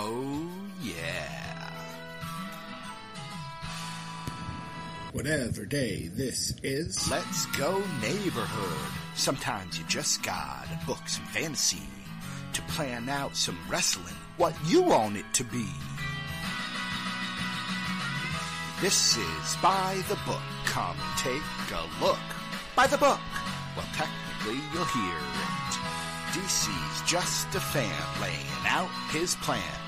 Oh, yeah. Whatever day this is. Let's go neighborhood. Sometimes you just gotta book some fantasy to plan out some wrestling, what you want it to be. This is By the Book. Come take a look. By the book. Well, technically, you'll hear it. DC's just a fan laying out his plan.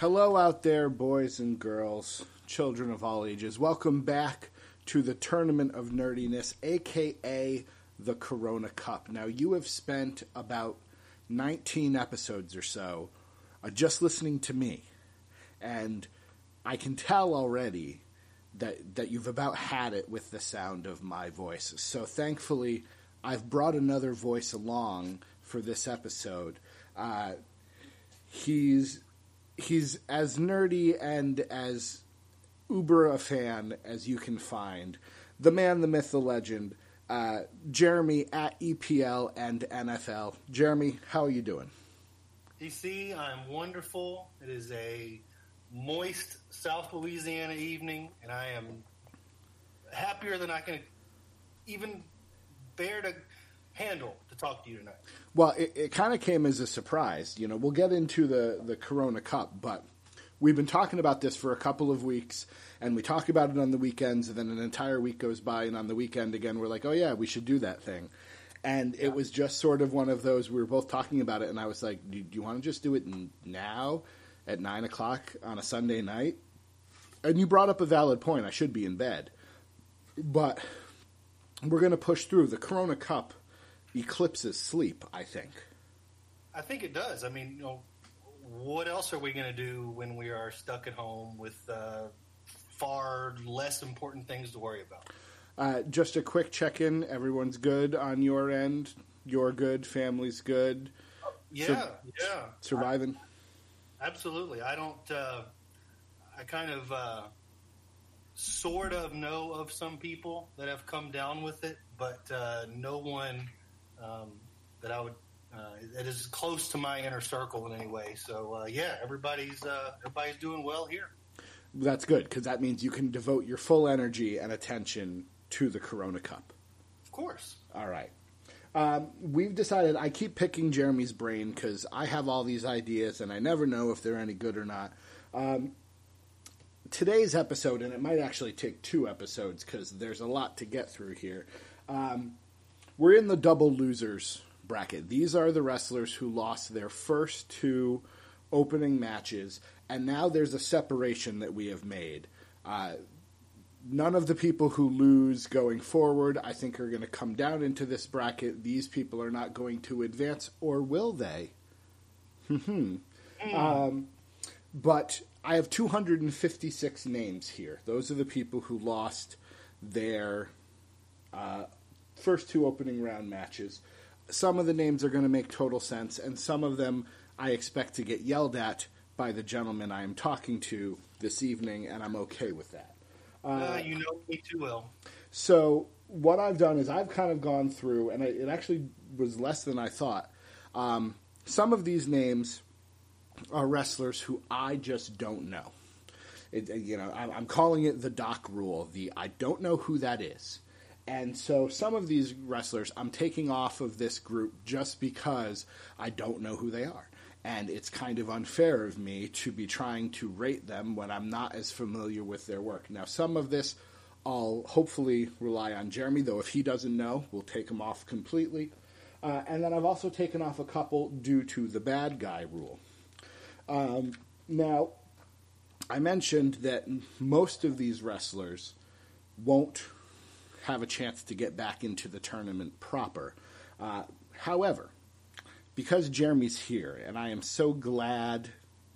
Hello out there, boys and girls, children of all ages. Welcome back to the Tournament of Nerdiness, aka the Corona Cup. Now, you have spent about 19 episodes or so uh, just listening to me, and I can tell already that that you've about had it with the sound of my voice. So, thankfully, I've brought another voice along for this episode. Uh, he's he's as nerdy and as uber a fan as you can find. The man, the myth, the legend, uh, Jeremy at EPL and NFL. Jeremy, how are you doing? DC, I'm wonderful. It is a moist South Louisiana evening, and I am happier than I can even bear to handle to talk to you tonight. Well, it, it kind of came as a surprise. You know, we'll get into the, the Corona Cup, but we've been talking about this for a couple of weeks, and we talk about it on the weekends, and then an entire week goes by, and on the weekend again, we're like, oh yeah, we should do that thing. And it was just sort of one of those. We were both talking about it, and I was like, "Do, do you want to just do it now at nine o'clock on a Sunday night?" And you brought up a valid point. I should be in bed, but we're going to push through. The Corona Cup eclipses sleep. I think. I think it does. I mean, you know, what else are we going to do when we are stuck at home with uh, far less important things to worry about? Uh, just a quick check in. Everyone's good on your end. You're good. Family's good. Yeah, Sur- yeah, Surviving. absolutely. I don't. Uh, I kind of uh, sort of know of some people that have come down with it, but uh, no one um, that I would uh, that is close to my inner circle in any way. So uh, yeah, everybody's uh, everybody's doing well here. That's good because that means you can devote your full energy and attention to the Corona Cup. Of course. All right. Um, we've decided I keep picking Jeremy's brain because I have all these ideas and I never know if they're any good or not. Um, today's episode, and it might actually take two episodes because there's a lot to get through here. Um, we're in the double losers bracket. These are the wrestlers who lost their first two opening matches, and now there's a separation that we have made. Uh, none of the people who lose going forward, I think, are going to come down into this bracket. These people are not going to advance, or will they? Hmm. um, but I have 256 names here. Those are the people who lost their uh, first two opening round matches. Some of the names are going to make total sense, and some of them I expect to get yelled at by the gentleman I am talking to this evening, and I'm okay with that. Uh, you know me too well. So what I've done is I've kind of gone through, and it it actually was less than I thought. Um, some of these names are wrestlers who I just don't know. It, you know, I'm, I'm calling it the Doc rule. The I don't know who that is. And so some of these wrestlers I'm taking off of this group just because I don't know who they are. And it's kind of unfair of me to be trying to rate them when I'm not as familiar with their work. Now, some of this I'll hopefully rely on Jeremy, though if he doesn't know, we'll take him off completely. Uh, and then I've also taken off a couple due to the bad guy rule. Um, now, I mentioned that most of these wrestlers won't have a chance to get back into the tournament proper. Uh, however, because Jeremy's here, and I am so glad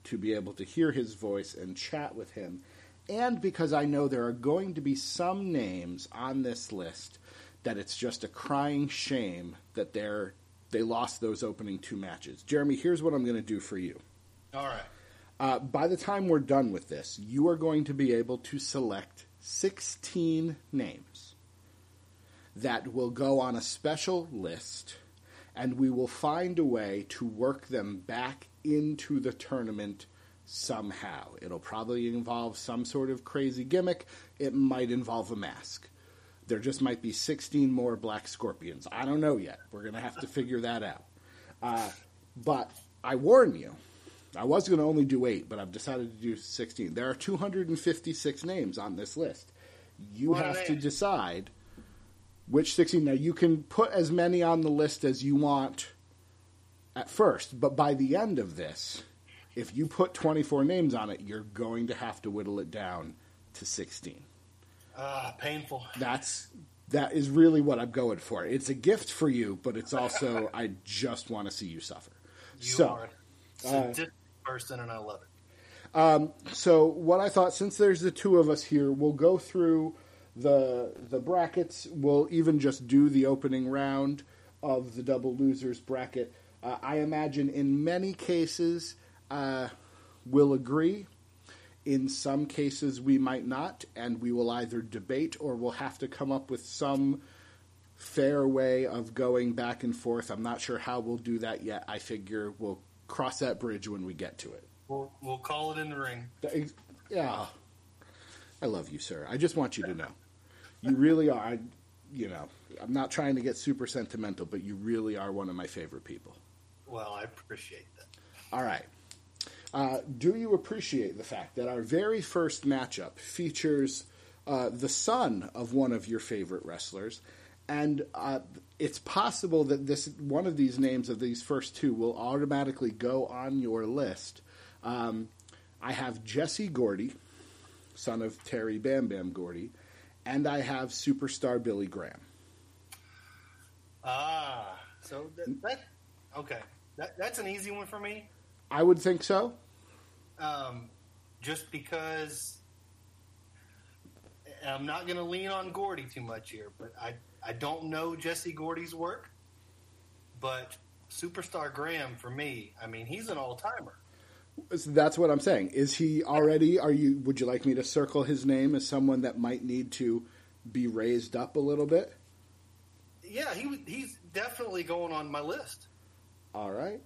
to be able to hear his voice and chat with him and because I know there are going to be some names on this list that it's just a crying shame that they're they lost those opening two matches. Jeremy, here's what I'm going to do for you. All right. Uh, by the time we're done with this, you are going to be able to select 16 names that will go on a special list, and we will find a way to work them back into the tournament somehow. It'll probably involve some sort of crazy gimmick, it might involve a mask. There just might be 16 more Black Scorpions. I don't know yet. We're going to have to figure that out. Uh, but I warn you, I was going to only do eight, but I've decided to do 16. There are 256 names on this list. You What have to decide which 16. Now, you can put as many on the list as you want at first, but by the end of this, if you put 24 names on it, you're going to have to whittle it down to 16 Ah, painful. that's that is really what I'm going for. It's a gift for you, but it's also I just want to see you suffer. You so, are a sadistic person, and I love it. so what I thought, since there's the two of us here, we'll go through the the brackets. We'll even just do the opening round of the double losers bracket. Uh, I imagine in many cases uh, we'll agree. In some cases, we might not, and we will either debate or we'll have to come up with some fair way of going back and forth. I'm not sure how we'll do that yet. I figure we'll cross that bridge when we get to it. We'll, we'll call it in the ring. Yeah, I love you, sir. I just want you to know, you really are. I, you know, I'm not trying to get super sentimental, but you really are one of my favorite people. Well, I appreciate that. All right. Uh, do you appreciate the fact that our very first matchup features uh, the son of one of your favorite wrestlers, and uh, it's possible that this one of these names of these first two will automatically go on your list. Um, I have Jesse Gordy, son of Terry Bam Bam Gordy, and I have superstar Billy Graham. Ah, so that, that okay. That, that's an easy one for me. I would think so. Um, just because I'm not going to lean on Gordy too much here, but I I don't know Jesse Gordy's work, but Superstar Graham for me, I mean, he's an all timer. That's what I'm saying. Is he already? Are you? Would you like me to circle his name as someone that might need to be raised up a little bit? Yeah, he he's definitely going on my list. All right.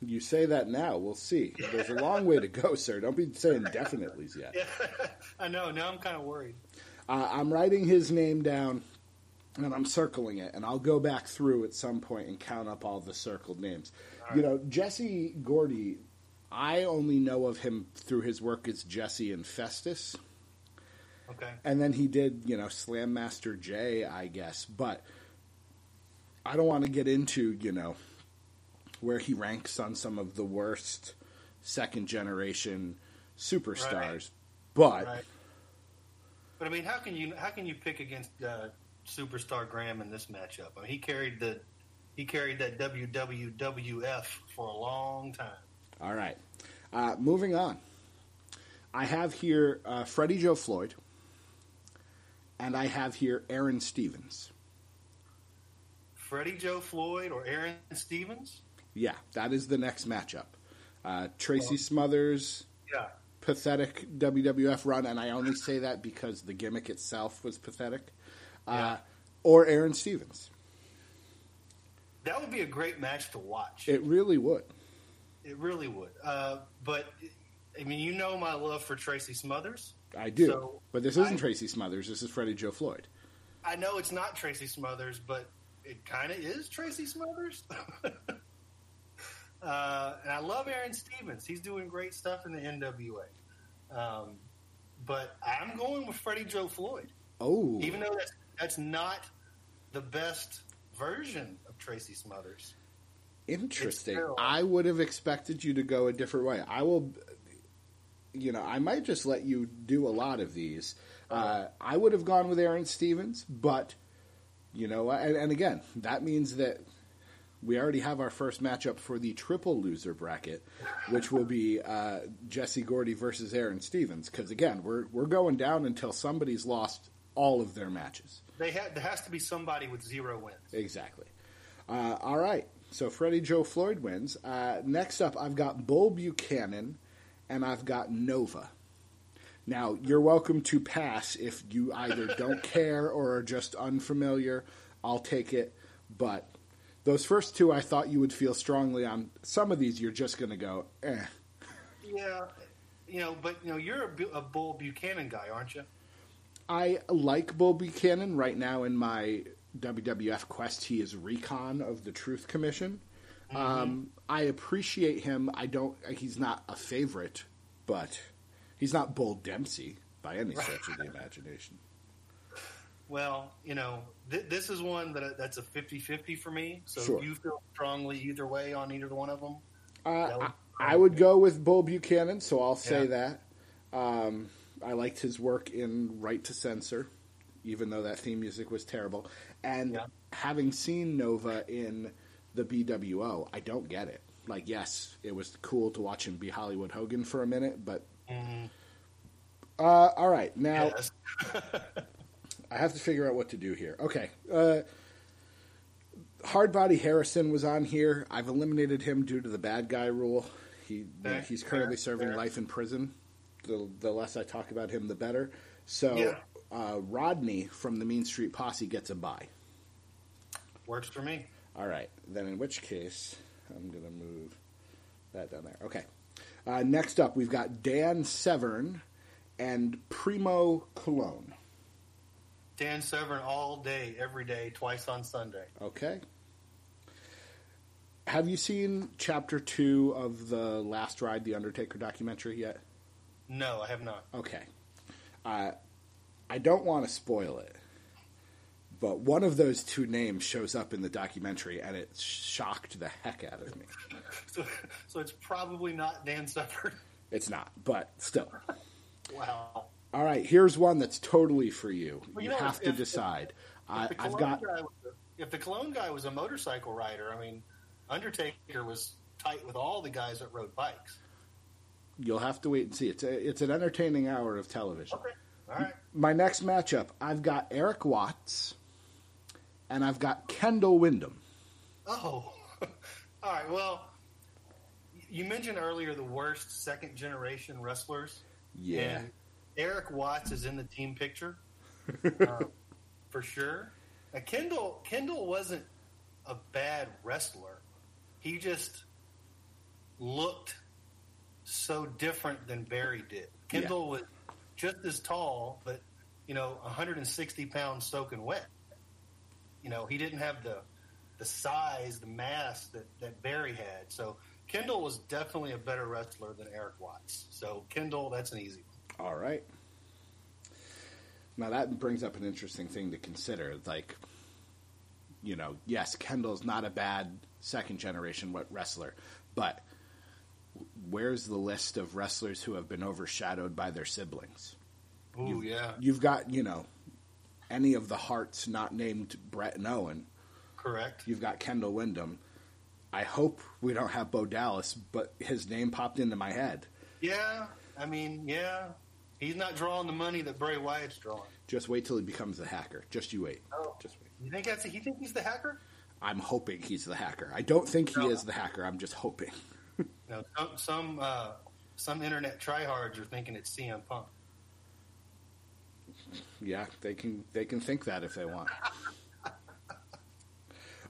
You say that now. We'll see. There's a long way to go, sir. Don't be saying definitely's yet. I know. Now I'm kind of worried. Uh, I'm writing his name down and I'm circling it, and I'll go back through at some point and count up all the circled names. You know, Jesse Gordy, I only know of him through his work as Jesse and Festus. Okay. And then he did, you know, Slam Master J, I guess. But I don't want to get into, you know, where he ranks on some of the worst second generation superstars. Right. But Right. But I mean, how can you how can you pick against uh, Superstar Graham in this matchup? I mean, he carried the he carried that WWWF for a long time. All right. Uh, moving on. I have here uh, Freddie Joe Floyd, and I have here Aaron Stevens. Freddie Joe Floyd or Aaron Stevens? Yeah, that is the next matchup. Uh, Tracy Well- Smothers, Yeah. pathetic WWF run, and I only say that because the gimmick itself was pathetic. Uh, Yeah. or Aaron Stevens. That would be a great match to watch. It really would. It really would. Uh, but I mean, you know my love for Tracy Smothers. I do. So, but this isn't I- Tracy Smothers. This is Freddie Joe Floyd. I know it's not Tracy Smothers, but it kind of is Tracy Smothers. uh, and I love Aaron Stevens. He's doing great stuff in the NWA. Um, but I'm going with Freddie Joe Floyd, Oh, even though that's, that's not the best version of Tracy Smothers. Interesting. I would have expected you to go a different way. I will. You know, I might just let you do a lot of these. Uh, I would have gone with Aaron Stevens, but you know, and, and again, that means that we already have our first matchup for the triple loser bracket, which will be uh, Jesse Gordy versus Aaron Stevens. Because again, we're we're going down until somebody's lost all of their matches. They ha- there has to be somebody with zero wins. Exactly. Uh, all right. So Freddie Joe Floyd wins. Uh, next up, I've got Bull Buchanan, and I've got Nova. Now, you're welcome to pass if you either don't care or are just unfamiliar. I'll take it. But those first two, I thought you would feel strongly on. Some of these, you're just going to go, eh. Yeah, you know, but you know, you're a, Bu- a Bull Buchanan guy, aren't you? I like Bull Buchanan right now in my WWF quest. He is Recon of the Truth Commission. Um, I appreciate him. I don't. He's not a favorite, but he's not Bull Dempsey by any stretch of the imagination. Well, you know, th- this is one that that's a 50-50 for me. So Sure. you feel strongly either way on either one of them. Uh, would- I, I would go with Bull Buchanan, so I'll say Yeah. that. Um, I liked his work in Right to Censor, even though that theme music was terrible. And Yeah. having seen Nova in the BWO, I don't get it. Like, yes, it was cool to watch him be Hollywood Hogan for a minute, but. Uh, all right, now Yes. I have to figure out what to do here. Okay. Uh, Hardbody Harrison was on here. I've eliminated him due to the bad guy rule. He Fair, he's currently fair, serving fair. life in prison. The the less I talk about him, the better. So Yeah. Uh, Rodney from the Mean Street Posse gets a buy. Works for me. All right. Then in which case, I'm going to move that down there. Okay. Uh, next up, we've got Dan Severn and Primo Colón. Dan Severn all day, every day, twice on Sunday. Okay. Have you seen chapter two of the Last Ride, the Undertaker documentary yet? No, I have not. Okay. Uh, I don't want to spoil it, but one of those two names shows up in the documentary, and it shocked the heck out of me. So, so it's probably not Dan Severn. It's not, but still. wow. All right, here's one that's totally for you. Well, you you know, have if- to if- decide. I, If the I've got guy was a- if the Colón guy was a motorcycle rider, I mean, Undertaker was tight with all the guys that rode bikes. You'll have to wait and see. It's a, it's an entertaining hour of television. Okay. All right. My next matchup, I've got Erik Watts, and I've got Kendall Windham. Oh, all right. Well, you mentioned earlier the worst second generation wrestlers. Yeah, And Erik Watts is in the team picture uh, for sure. Now, Kendall Kendall wasn't a bad wrestler. He just looked so different than Barry did. Kendall was just as tall, but you know, 160 pounds soaking wet. You know, he didn't have the the size, the mass that, that Barry had. So Kendall was definitely a better wrestler than Erik Watts. So Kendall, that's an easy one. all right. Now that brings up an interesting thing to consider. Like, you know, yes, Kendall's not a bad second generation wrestler, but where's the list of wrestlers who have been overshadowed by their siblings? Ooh, yeah, You've got, you know, any of the Hearts not named Bret and Owen. correct. You've got Kendall Windham. I hope we don't have Bo Dallas, but his name popped into my head. Yeah, I mean, yeah, he's not drawing the money that Bray Wyatt's drawing. Just wait till he becomes the hacker. Just you wait. Oh. Just wait. You think that's? You think he's the hacker? I'm hoping he's the hacker. I don't think he No. is the hacker. I'm just hoping. No, some some uh, some internet tryhards are thinking it's CM Punk. Yeah, they can they can think that if they want.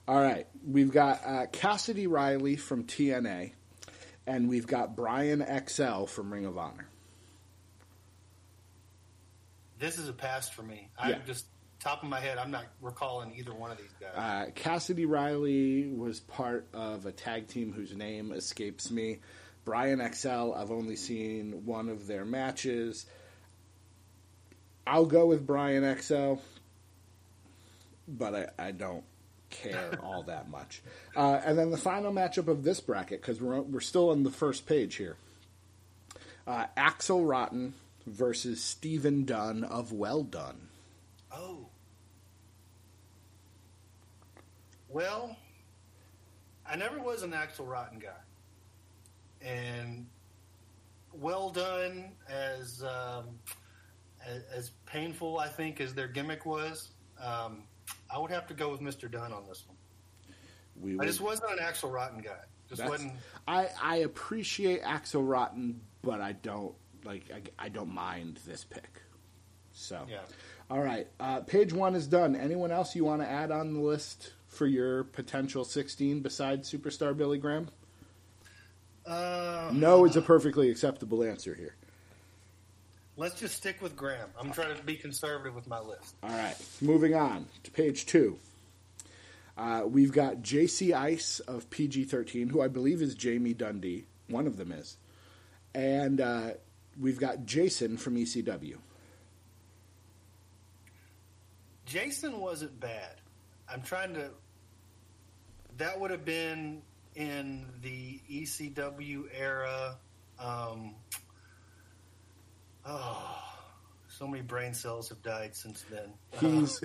All right, we've got uh, Cassidy Riley from TNA, and we've got Brian XL from Ring of Honor. This is a pass for me. I Yeah. just top of my head, I'm not recalling either one of these guys. Uh, Cassidy Riley was part of a tag team whose name escapes me. Brian XL, I've only seen one of their matches. I'll go with Brian XL, but I, I don't care all that much. Uh, and then the final matchup of this bracket, because we're, we're still on the first page here uh, Axel Rotten versus Steven Dunn of Well Dunn. oh, well, I never was an Axel Rotten guy, and well dunn as um, as, as painful I think as their gimmick was. Um, I would have to go with Mr. Dunn on this one. We I would- just wasn't an Axel Rotten guy. Just That's- wasn't. I, I appreciate Axel Rotten, but I don't like. I, I don't mind this pick. So, Yeah. all right. Uh, page one is done. Anyone else you want to add on the list for your potential sixteen besides superstar Billy Graham? Uh, No is a perfectly acceptable answer here. Let's just stick with Graham. I'm trying to be conservative with my list. All right, moving on to page two. Uh, we've got JC Ice of PG 13, who I believe is Jamie Dundee. One of them is. And uh, we've got Jason from ECW. Jason wasn't bad. I'm trying to. That would have been in the ECW era. Um, oh, so many brain cells have died since then. He's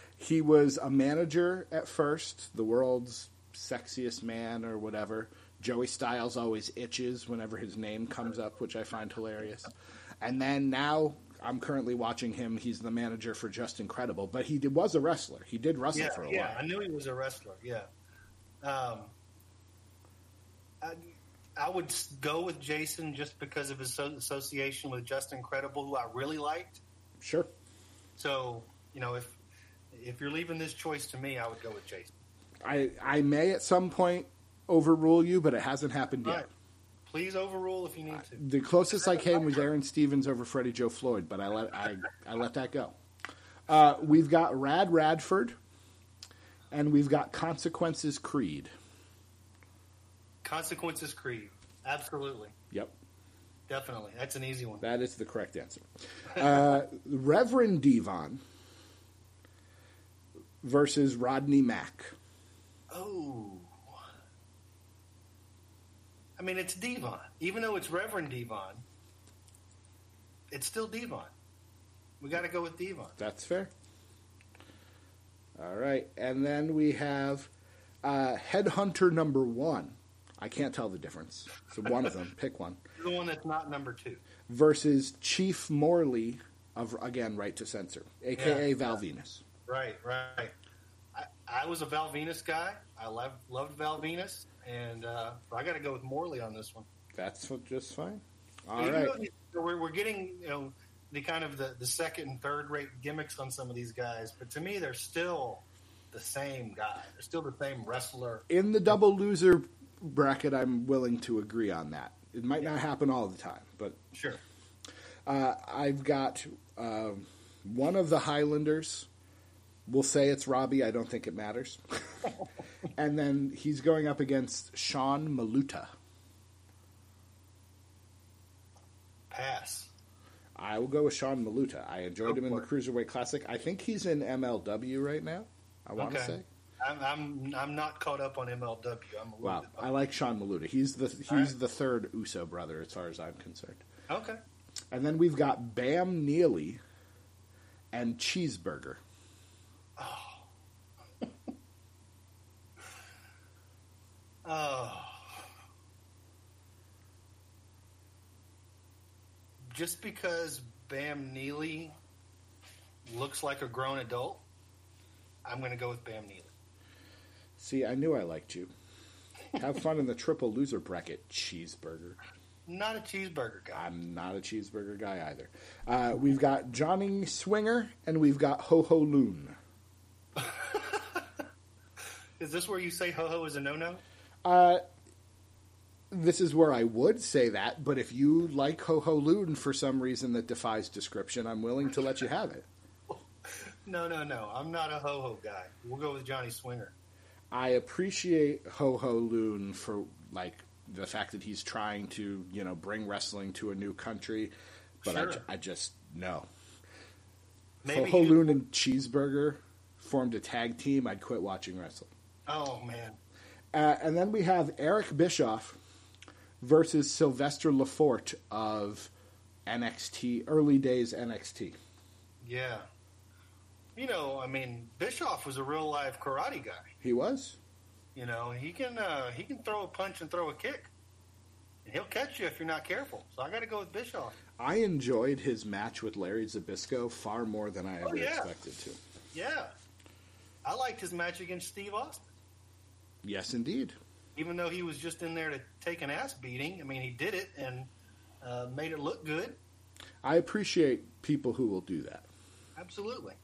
he was a manager at first, the world's sexiest man or whatever. Joey Styles always itches whenever his name comes up, which I find hilarious. And then now I'm currently watching him. He's the manager for Justin Credible, but he did, was a wrestler. He did wrestle yeah, for a yeah, while. I knew he was a wrestler. Yeah. Um, I, I would go with Jason just because of his association with Justin Credible, who I really liked. Sure. So, you know, if if you're leaving this choice to me, I would go with Jason. I I may at some point overrule you, but it hasn't happened All yet. right. Please overrule if you need to. The closest I came was Aaron Stevens over Freddie Joe Floyd, but I let I, I let that go. Uh, we've got Rad Radford, and we've got Consequences Creed. Consequences Creed. Absolutely. Yep, Definitely. That's an easy one. that is the correct answer. Uh, Reverend D-Von versus Rodney Mack. Oh. I mean, it's D-Von. Even though it's Reverend D-Von, it's still D-Von. We got to go with D-Von. That's fair. All right, and then we have uh, Headhunter number one. I can't tell the difference. So one of them, pick one. The one that's not number two. versus Chief Morley of again Right to Censor, aka Yeah. Val Venis. Right, right. I, I was a Val Venis guy. I loved, loved Val Venis, and uh, I got to go with Morley on this one. That's just fine. All right, We're, we're getting you know the kind of the, the second and third rate gimmicks on some of these guys, but to me they're still the same guy. They're still the same wrestler. in the double loser bracket, I'm willing to agree on that. It might not happen all the time, but Sure. uh, I've got um one of the Highlanders. We'll say it's Robbie. I don't think it matters. and then he's going up against Sean Maluta. Pass. I will go with Sean Maluta. I enjoyed Go him in the for Cruiserweight Classic. I think he's in MLW right now. I want to Okay. say. I'm, I'm I'm not caught up on MLW. I'm a Wow, bit I like Sean Maluta. He's the he's right. the third Uso brother as far as I'm concerned. okay. And then we've got Bam Neely and Cheeseburger. Oh. oh. Just because Bam Neely looks like a grown adult, I'm going to go with Bam Neely. See, I knew I liked you. Have fun in the triple loser bracket, Cheeseburger. Not a cheeseburger guy. I'm not a cheeseburger guy either. Uh, we've got Johnny Swinger and we've got Ho Ho Lun. Is this where you say ho ho is a no no? Uh, this is where I would say that, but if you like Ho Ho Lun for some reason that defies description, I'm willing to let you have it. No, no, no. I'm not a ho ho guy. We'll go with Johnny Swinger. I appreciate Ho Ho Lun for like the fact that he's trying to you know bring wrestling to a new country, but I, Sure. ju- I just no. Maybe Ho Ho you- Lun and Cheeseburger formed a tag team. I'd quit watching wrestling. Oh man. Uh, and then we have Eric Bischoff versus Sylvester Lefort of NXT early days NXT. Yeah. You know, I mean, Bischoff was a real live karate guy. He was. You know, he can uh, he can throw a punch and throw a kick, and he'll catch you if you're not careful. So I got to go with Bischoff. I enjoyed his match with Larry Zbyszko far more than I Oh, ever yeah. expected to. Yeah, I liked his match against Steve Austin. Yes, indeed. Even though he was just in there to take an ass beating. I mean, he did it and uh, made it look good. I appreciate people who will do that. Absolutely.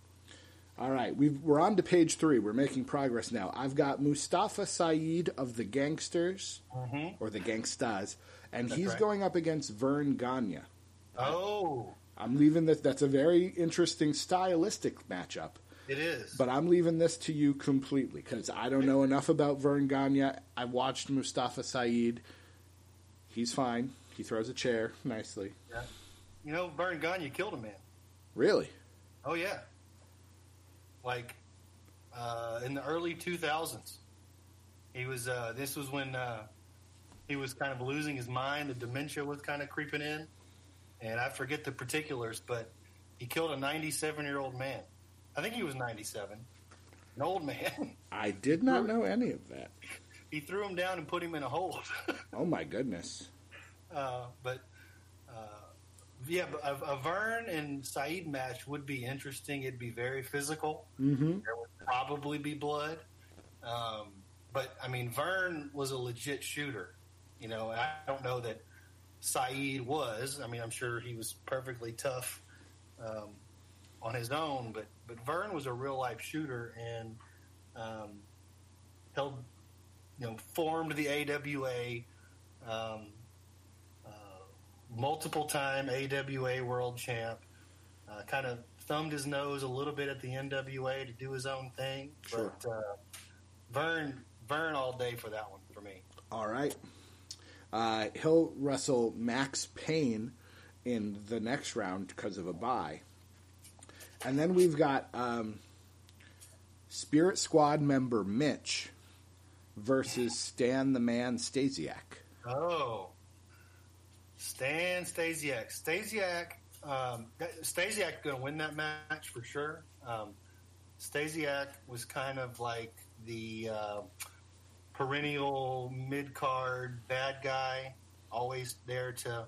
All right, we've, we're on to page three. We're making progress now. I've got Mustafa Saeed of the Gangsters, Mm-hmm. or the Gangstas, and That's he's right. going up against Verne Gagne. Oh, I'm leaving this. That's a very interesting stylistic matchup, it is. but I'm leaving this to you completely because I don't know enough about Verne Gagne. I watched Mustafa Saeed. He's fine. He throws a chair nicely. Yeah. you know, Verne Gagne killed a man. Really? Oh yeah. Like uh, in the early 2000s, he was. Uh, this was when uh, he was kind of losing his mind. The dementia was kind of creeping in, and I forget the particulars, but he killed a 97 year old man. I think he was 97, an old man. I did not know any of that. he threw him down and put him in a hold. Oh my goodness. uh, but uh, yeah, but a, a Verne and Saeed match would be interesting. It'd be very physical. Mm-hmm. There would probably be blood. Um, but I mean, Verne was a legit shooter. You know, and I don't know that Saeed was. I mean, I'm sure he was perfectly tough um, on his own, but but Verne was a real life shooter and um, held, you know, formed the AWA. Um, uh, multiple time AWA world champ. Uh, kind of thumbed his nose a little bit at the NWA to do his own thing, Sure. but uh, Verne Verne all day for that one for me. All right. Uh, he'll wrestle Max Payne in the next round because of a bye. And then we've got um, Spirit Squad member Mitch versus Stan the Man Stasiak. Oh, Stan Stasiak. Stasiak. Um, Stasiak going to win that match for sure. Um, Stasiak was kind of like the uh, perennial mid card bad guy, always there to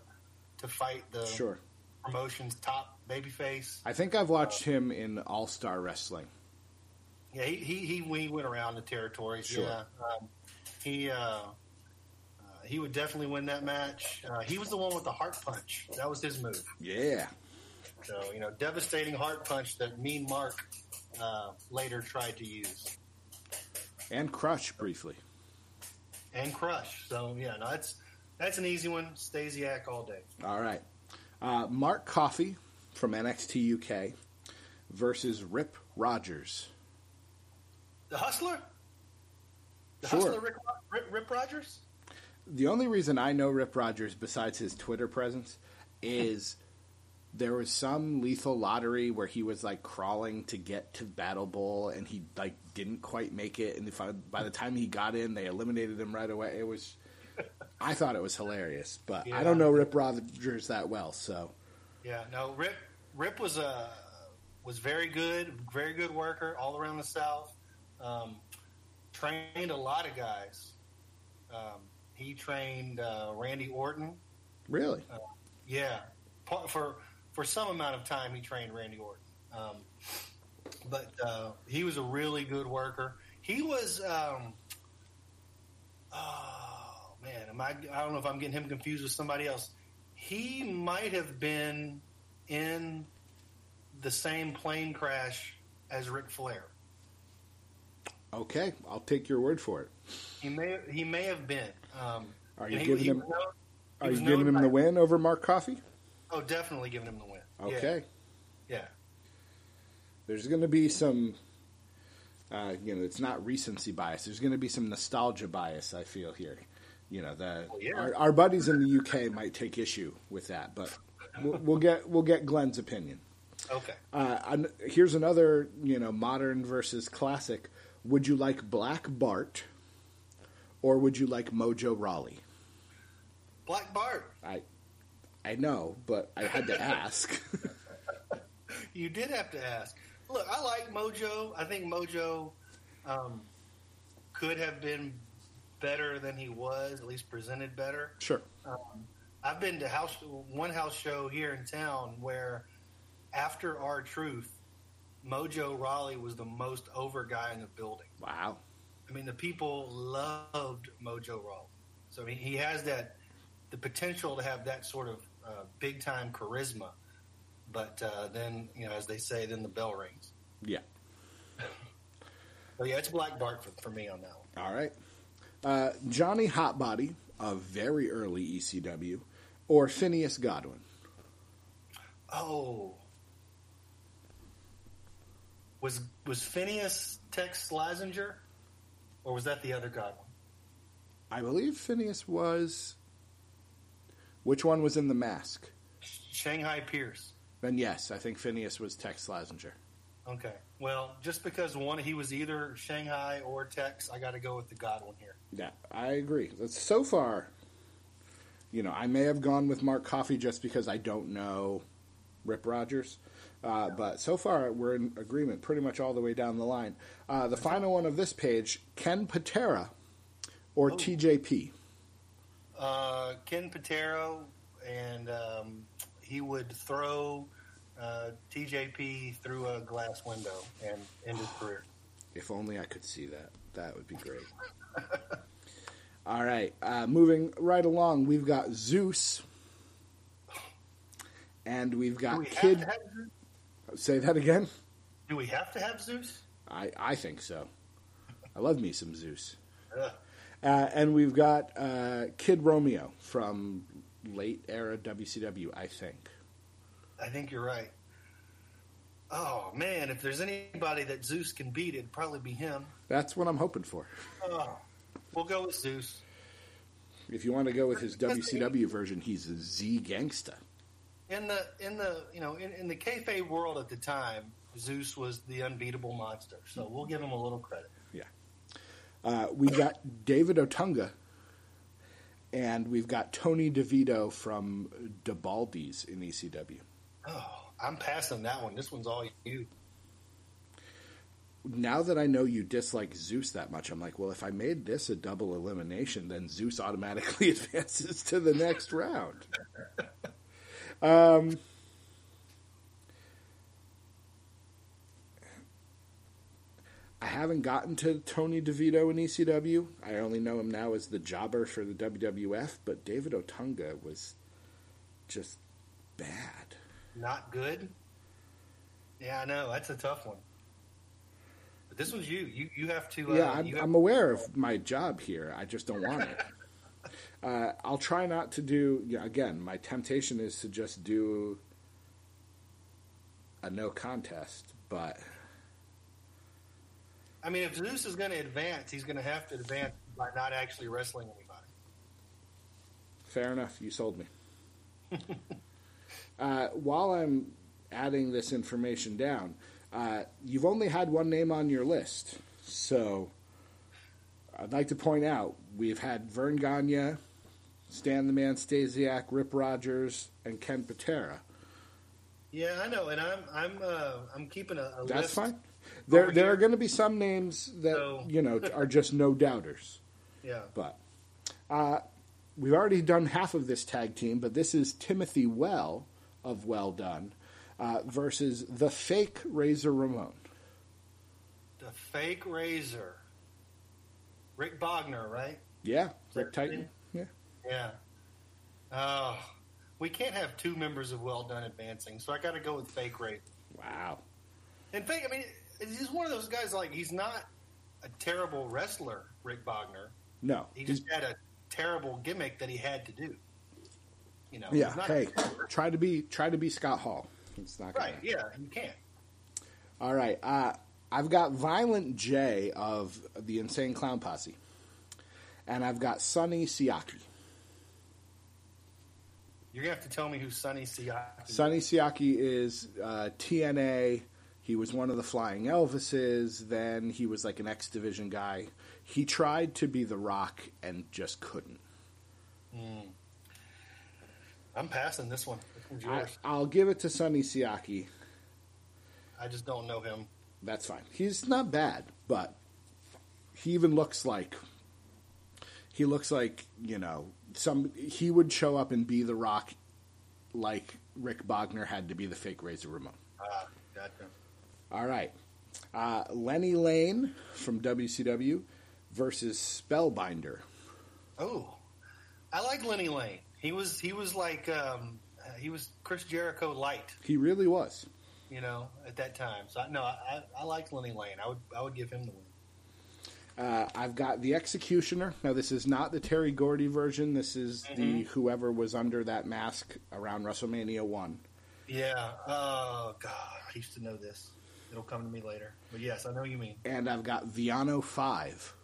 to fight the Sure. promotion's top babyface. I think I've watched him in All Star Wrestling. Yeah, he he, he, he went around the territories. Sure. Yeah, um, he uh, uh, he would definitely win that match. Uh, he was the one with the heart punch. That was his move. Yeah. So you know, devastating heart punch that Mean Mark uh, later tried to use And Crush briefly. and crush. So yeah, no, that's that's an easy one. Stasiak all day. All right. Uh, Mark Coffey from NXT UK versus Rip Rogers. The Hustler. The Sure. Hustler, Rick, Rip, Rip Rogers. The only reason I know Rip Rogers, besides his Twitter presence, is there was some lethal lottery where he was like crawling to get to Battle Bowl and he like didn't quite make it. And if I, by the time he got in, they eliminated him right away. It was, I thought it was hilarious, but I don't know Rip Rogers that well, so Yeah, no, Rip Rip was a was very good, very good worker all around the South. Um, trained a lot of guys. Um, he trained uh, Randy Orton. really, Yeah, for for some amount of time he trained Randy Orton. Um, but uh, he was a really good worker. He was. Um, oh man, am I? I don't know if I'm getting him confused with somebody else. He might have been in the same plane crash as Ric Flair. okay, I'll take your word for it. He may he may have been. Um, Are you he- giving he him? known- Are you giving him the win over Mark Coffey? Oh, definitely giving him the win. Okay. Yeah. there's going to be some uh, you know it's not recency bias there's going to be some nostalgia bias i feel here you know the Well, yeah. our, our buddies in the uk might take issue with that but we'll, we'll get we'll get glenn's opinion Okay. uh, here's another you know modern versus classic would you like black bart or would you like mojo rawley Black Bart. i i know but i had to ask You did have to ask. Look, I like Mojo. I think Mojo um, could have been better than he was, at least presented better. Sure. Um, I've been to house one house show here in town where after R-Truth, Mojo Rawley was the most over guy in the building. Wow. I mean, the people loved Mojo Rawley. So I mean, he has that the potential to have that sort of uh, big time charisma. But uh, then, you know, as they say, then the bell rings. Yeah. So yeah, it's Black Bart for, for me on that one. All right. Uh, Johnny Hotbody of very early ECW, or Phineas Godwinn. Oh, was was Phineas Tex Slazenger, or was that the other Godwinn? I believe Phineas was. Which one was in the mask? Shanghai Pierce. Then yes, I think Phineas was Tex Slazenger. Okay. Well, just because one he was either Shanghai or Tex, I got to go with the Godwinn here. Yeah, I agree. That's so far. You know, I may have gone with Mark Coffey just because I don't know Rip Rogers, uh, but so far we're in agreement pretty much all the way down the line. Uh, the final one of this page: Ken Patera or Oh. TJP. Uh, Ken Patera, and um, he would throw uh, TJP through a glass window and end his career. If only I could see that. That would be great. All right, uh, moving right along, we've got Zeus, and we've Do got we Kid. Say that again. Do we have to have Zeus? I I think so. I love me some Zeus. Uh, and we've got uh, Kid Romeo from late era WCW, I think. I think you're right. Oh man, if there's anybody that Zeus can beat, it'd probably be him. That's what I'm hoping for. Oh, we'll go with Zeus. If you want to go with his WCW version, he's a Z gangsta. In the in the you know in, in the kayfabe world at the time, Zeus was the unbeatable monster. So we'll give him a little credit. Yeah. Uh, we got David Otunga, and we've got Tony DeVito from DeBaldi's in ECW. Oh, I'm passing that one. This one's all you. Now that I know you dislike Zeus that much, I'm like, well, if I made this a double elimination, then Zeus automatically advances to the next round. Um, I haven't gotten to Tony DeVito in ECW. I only know him now as the jobber for the WWF, but David Otunga was just bad. Not good. Yeah, I know that's a tough one. But this one's you. You you have to. Uh, yeah, I'm, I'm aware of my job here. I just don't want it. uh, I'll try not to do. Yeah, again, my temptation is to just do a no contest, but I mean, if Zeus is going to advance, he's going to have to advance by not actually wrestling anybody. fair enough. You sold me. uh, while I'm adding this information down, uh, you've only had one name on your list, so I'd like to point out we've had Verne Gagne, Stan the Man Stasiak, Rip Rogers, and Ken Patera. Yeah, I know, and I'm I'm uh, I'm keeping a, a That's list. fine. There, there here. are going to be some names that So- you know are just no doubters. Yeah, But uh, we've already done half of this tag team, but this is Timothy Well of Well Dunn uh, versus the fake Razor Ramon. the fake razor, Rick Bogner, right? Yeah, Rick Titan. Yeah, Yeah. Oh, we can't have two members of Well Dunn advancing, so I got to go with fake razor. wow. And fake, I mean, he's one of those guys. Like he's not a terrible wrestler, Rick Bogner. No, He just had a terrible gimmick that he had to do. You know, yeah. Hey, try to be try to be Scott Hall. It's not gonna right? Yeah, you can't. All right. Uh, I've got Violent J of the Insane Clown Posse, and I've got Sonny Siaki. You're gonna have to tell me who Sonny Siaki. Sonny Siaki is uh, TNA. He was one of the Flying Elvises. Then he was like an X Division guy. He tried to be The Rock and just couldn't. I'm passing this one. I, I'll give it to Sonny Siaki. I, just don't know him. That's fine. He's not bad, but he even looks like he looks like you know some he would show up and be the Rock, like Rick Bogner had to be the fake Razor Ramon. Ah, gotcha. All right, uh, Lenny Lane from WCW versus Spellbinder. Oh, I like Lenny Lane. He was he was like um, uh, he was Chris Jericho light, He really was. you know, at that time. So no, I, I like Lenny Lane. I would I would give him the win. Uh, I've got the Executioner. Now, this is not the Terry Gordy version. This is the whoever was under that mask around WrestleMania 1. Yeah. Oh God, I used to know this. It'll come to me later. But yes, I know what you mean. And I've got Viano 5,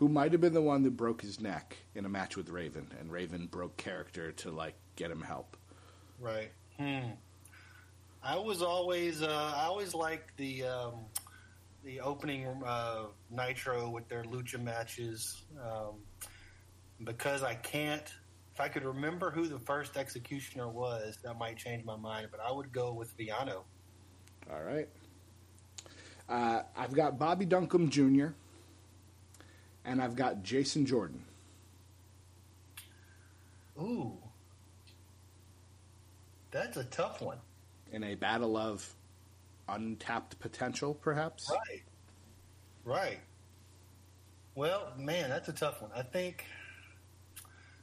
who might have been the one that broke his neck in a match with Raven, and Raven broke character to, like, get him help. Right. Hmm. I was always uh, I always liked the um, the opening uh, Nitro with their lucha matches um, because I can't. If I could remember who the first executioner was, that might change my mind. But I would go with Villano. All right. Uh, I've got Bobby Duncum Jr., and I've got Jason Jordan. Ooh, that's a tough one. in a battle of untapped potential, perhaps. Right. Right. Well, man, that's a tough one. I think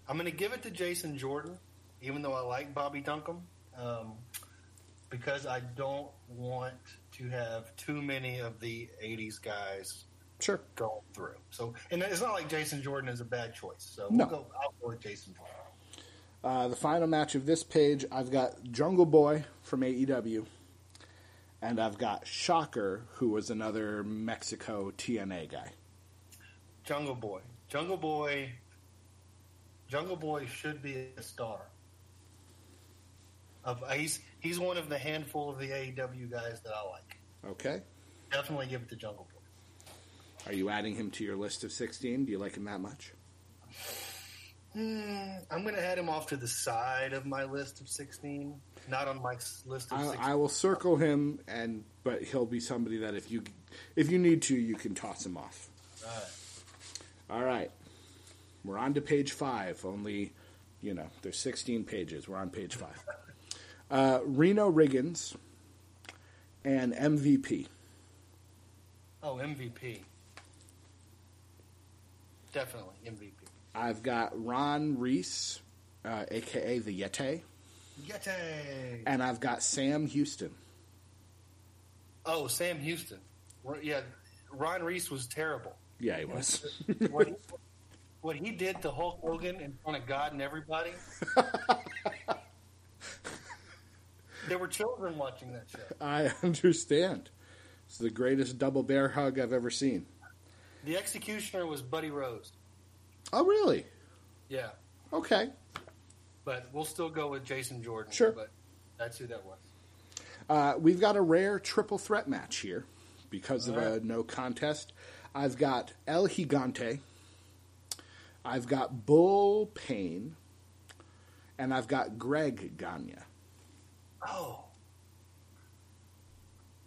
I'm going to give it to Jason Jordan, even though I like Bobby Duncum, um, because I don't want to have too many of the '80s guys Sure. going through. So, and it's not like Jason Jordan is a bad choice. So, we'll go. I'll go with Jason Jordan. Uh, the final match of this page, I've got Jungle Boy from AEW, and I've got Shocker, who was another Mexico TNA guy. Jungle Boy. Jungle Boy. Jungle Boy should be a star. Of he's he's one of the handful of the AEW guys that I like. Okay. Definitely give it to Jungle Boy. Are you adding him to your list of 16? Do you like him that much? Hmm, I'm going to add him off to the side of my list of 16, not on my list of 16. I, I will circle him, and but he'll be somebody that if you if you need to, you can toss him off. All right. All right. We're on to page five. Only, you know, there's 16 pages. We're on page five. Uh, Reno Riggins and MVP. Oh, MVP. Definitely MVP. I've got Ron Reese, uh, aka the Yeti, Yeti. and I've got Sam Houston. Oh, Sam Houston. Yeah, Ron Reese was terrible. Yeah, he was. what, he, what he did to Hulk Hogan in front of God and everybody. there were children watching that show. I understand. It's the greatest double bear hug I've ever seen. The executioner was Buddy Rose. Oh, really? Yeah, Okay. but we'll still go with Jason Jordan. Sure. But that's who that was. Uh, we've got a rare triple threat match here because of All a no contest. I've got El Gigante, I've got Bull Pain, and I've got Greg Gagne. Oh.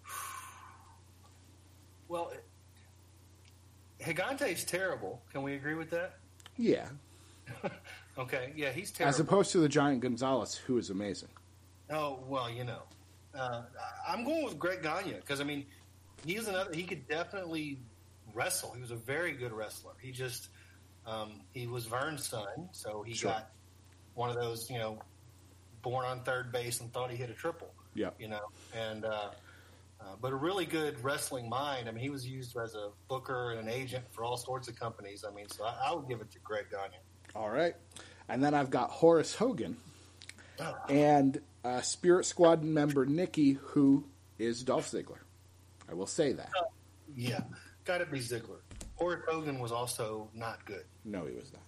Well, Higante's terrible. Can we agree with that? Yeah, Okay, yeah, he's terrible. as opposed to the Giant Gonzalez, who is amazing. Oh well, you know, uh, I'm going with Greg Gagne because I mean, he's another. He could definitely wrestle. He was a very good wrestler. He just um, he was Verne's son, so he Sure. got one of those, you know, born on third base and thought he hit a triple. Yeah. You know, and uh, uh, but a really good wrestling mind. I mean, he was used as a booker and an agent for all sorts of companies. I mean, so I, I would give it to Greg Gagne. All right. And then I've got Horace Hogan Oh, and uh, Spirit Squad member Nikki, who is Dolph Ziggler. I will say that. yeah, got to be Ziggler. Horace Hogan was also not good. No, he was not.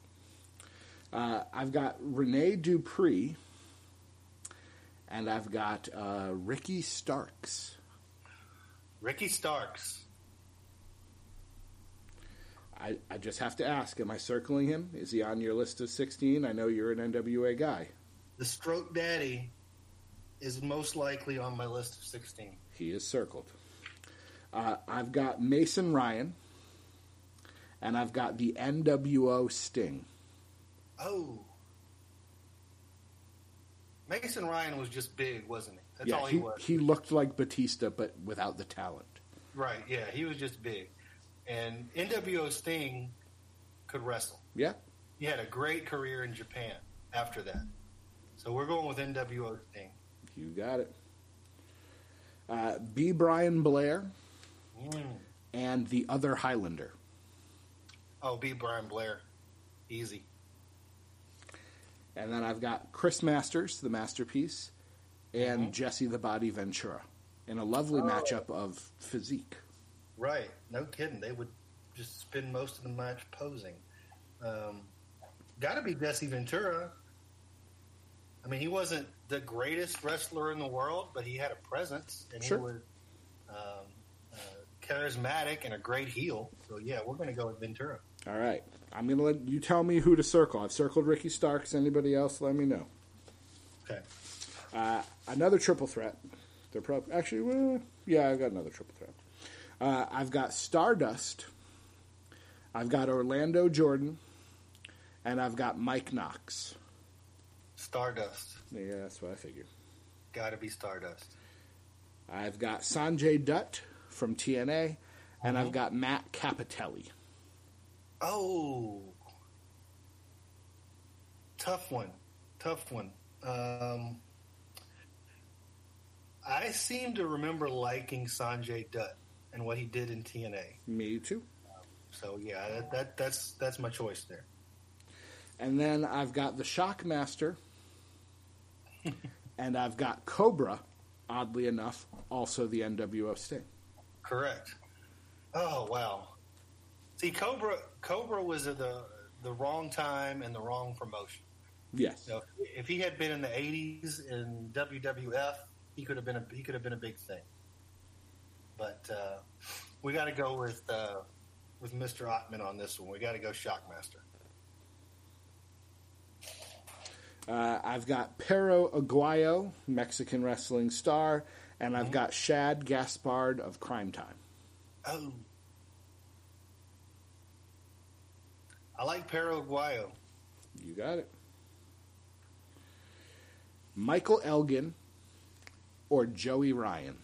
Uh, I've got Rene Dupree, and I've got uh, Ricky Starks. Ricky Starks. I, I just have to ask: Am I circling him? Is he on your list of sixteen? I know you're an NWA guy. The Stroke Daddy is most likely on my list of 16. He is circled. Uh, I've got Mason Ryan, and I've got the NWO Sting. Oh. Mason Ryan was just big, wasn't he? That's yeah, all he, he, was. he looked like Batista, but without the talent. Right, yeah, he was just big. And NWO Sting could wrestle. Yeah, He had a great career in Japan after that. So we're going with NWO Sting. you got it. Uh, B. Brian Blair Mm. and the other Highlander. Oh, B. Brian Blair. Easy. And then I've got Chris Masters, the masterpiece, and Mhm. Jesse the Body Ventura in a lovely Oh. matchup of physique. Right. No kidding. They would just spend most of the match posing. Um, Got to be Jesse Ventura. I mean, he wasn't the greatest wrestler in the world, but he had a presence and Sure. he was um, uh, charismatic and a great heel. So yeah, we're going to go with Ventura. All right. I'm going to let you tell me who to circle. I've circled Ricky Starks. Anybody else, let me know. Okay. Uh, another triple threat. They're probably actually, well, yeah, I've got another triple threat. Uh, I've got Stardust. I've got Orlando Jordan, and I've got Mike Knox. Stardust. Yeah, that's what I figured. Got to be Stardust. I've got Sanjay Dutt from TNA, and I've got Matt Cappotelli. Oh, tough one, tough one. Um, I seem to remember liking Sanjay Dutt and what he did in TNA. Me too. So yeah, that, that that's that's my choice there. And then I've got the Shockmaster, and I've got Cobra. Oddly enough, also the NWO Sting. Correct. Oh wow. See, Cobra Cobra was at the the wrong time and the wrong promotion. Yes. You know, if he had been in the '80s in WWF, he could have been a he could have been a big thing. But uh, we got to go with uh, with Mr. Ottman on this one. We got to go Shockmaster. Uh, I've got Perro Aguayo, Mexican wrestling star, and Mm-hmm. I've got Shad Gaspard of Cryme Tyme. Oh, I like Perro Aguayo. You got it. Michael Elgin or Joey Ryan.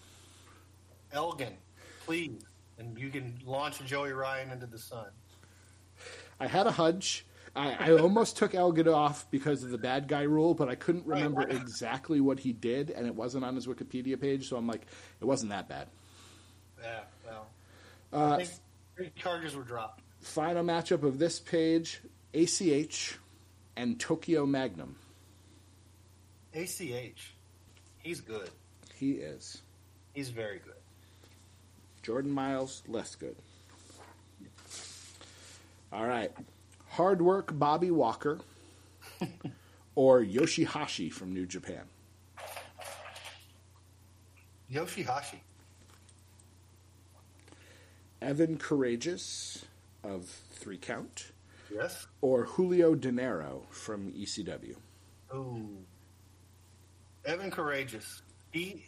Elgin, please, and you can launch Joey Ryan into the sun. I had a hunch. I, I almost took Elgin off because of the bad guy rule, but I couldn't Right. remember exactly what he did, and it wasn't on his Wikipedia page, so I'm like, it wasn't that bad. Yeah, well, Uh, I think three charges were dropped. final matchup of this page ACH and Tokyo Magnum. ACH, he's good. He is. He's very good. Jordan Myles, less good. All right. Hard work Bobby Walker or Yoshihashi from New Japan. Yoshihashi. Evan Karagias of Three Count Yes. or Julio Dinero from ECW. Ooh. Evan Karagias. He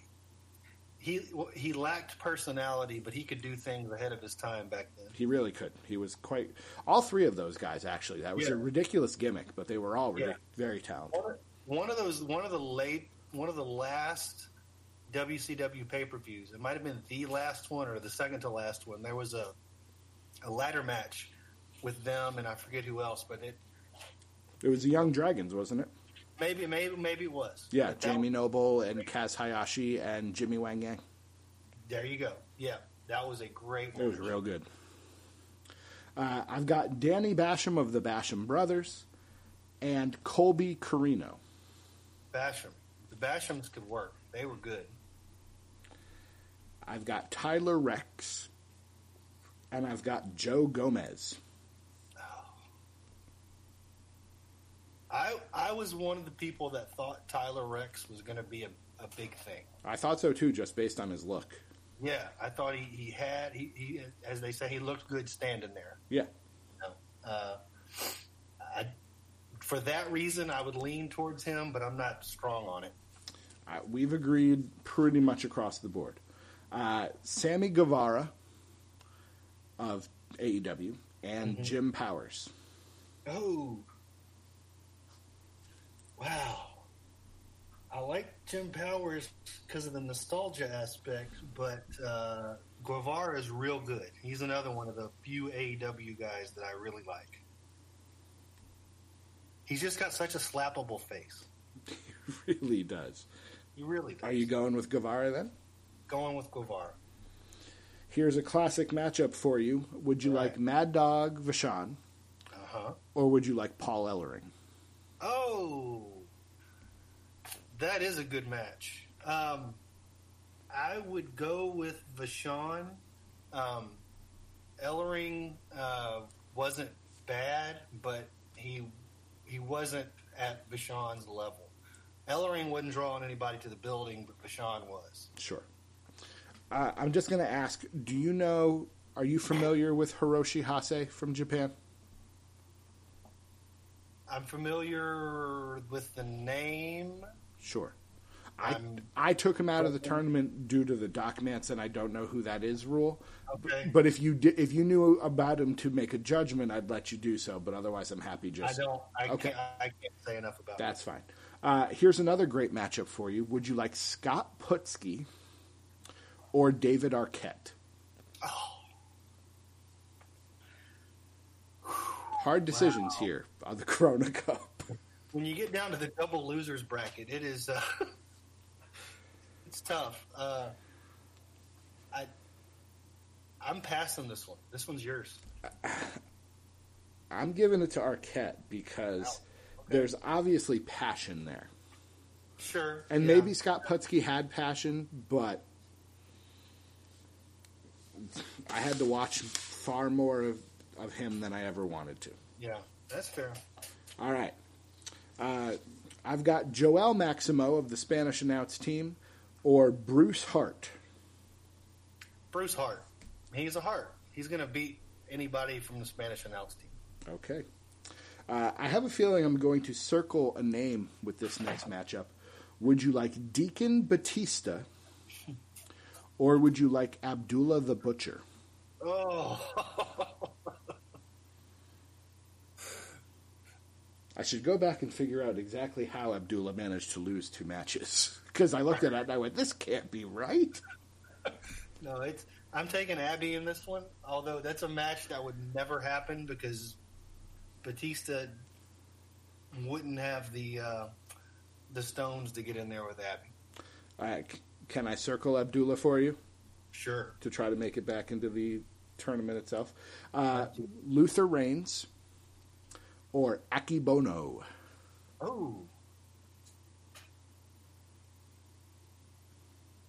he he lacked personality, but he could do things ahead of his time back then. He really could. He was quite. All three of those guys, actually. That was a ridiculous gimmick, but they were all really Yeah. very talented. One of- One of those, one of the late, one of the last WCW pay per views. It might have been the last one or the second to last one. There was a a ladder match with them, and I forget who else, but it It was the Young Dragons, wasn't it? Maybe maybe maybe it was. Yeah, But Jamie Noble and Kaz Hayashi and Jimmy Wang Yang. There you go. Yeah, that was a great. It was real good. Uh, I've got Danny Basham of the Basham Brothers and Colby Corino. Basham. The Bashams could work. They were good. I've got Tyler Reks and I've got Joe Gomez. I I was one of the people that thought Tyler Reks was going to be a, a big thing. I thought so too, just based on his look. Yeah, I thought he, he had he, he as they say he looked good standing there. Yeah. You know? uh, I, for that reason, I would lean towards him, but I'm not strong on it. Uh, we've agreed pretty much across the board. Uh, Sammy Guevara of AEW and Jim Powers. Oh. Wow. I like Jim Powers because of the nostalgia aspect, but uh, Guevara is real good. He's another one of the few AEW guys that I really like. He's just got such a slappable face. He really does. He really does. Are you going with Guevara then? going with Guevara? Here's a classic matchup for you. Would you Right. like Mad Dog Vachon Uh huh. or would you like Paul Ellering? Oh, that is a good match. Um, I would go with Vachon. Um, Ellering uh, wasn't bad, but he he wasn't at Vachon's level. Ellering wasn't drawing anybody to the building, but Vashon was. Sure. Uh, I'm just going to ask do you know, are you familiar with Hiroshi Hase from Japan? I'm familiar with the name. Sure. I, I'm- I took him out of the tournament due to the Doc Manson I don't know who that is rule. Okay. But if you di- if you knew about him to make a judgment, I'd let you do so. But otherwise, I'm happy just. I don't. I Okay. can't. I can't say enough about. That's fine. Uh, here's another great matchup for you. Would you like Scott Putski or David Arquette? Oh. Hard decisions here on the Corona Cup. when you get down to the double losers bracket, it is uh, it's tough. Uh, I I'm passing this one. This one's yours. I'm giving it to Arquette because there's obviously passion there. Sure. And yeah. maybe Scott Putski had passion, but I had to watch far more of, of him than I ever wanted to. Yeah, that's fair. All right. Uh, I've got Joel Maximo of the Spanish announce team or Bruce Hart. Bruce Hart. He's a Hart. He's going to beat anybody from the Spanish announce team. Okay. Uh, I have a feeling I'm going to circle a name with this next matchup. Would you like Deacon Batista or would you like Abdullah the Butcher? Oh, I should go back and figure out exactly how Abdullah managed to lose two matches. Because I looked at it and I went, this can't be right. no, it's. I'm taking Abby in this one. Although that's a match that would never happen because Batista wouldn't have the uh, the stones to get in there with Abby. Uh, c- can I circle Abdullah for you Sure. to try to make it back into the tournament itself? Uh, Luther Reigns or Akebono? Oh.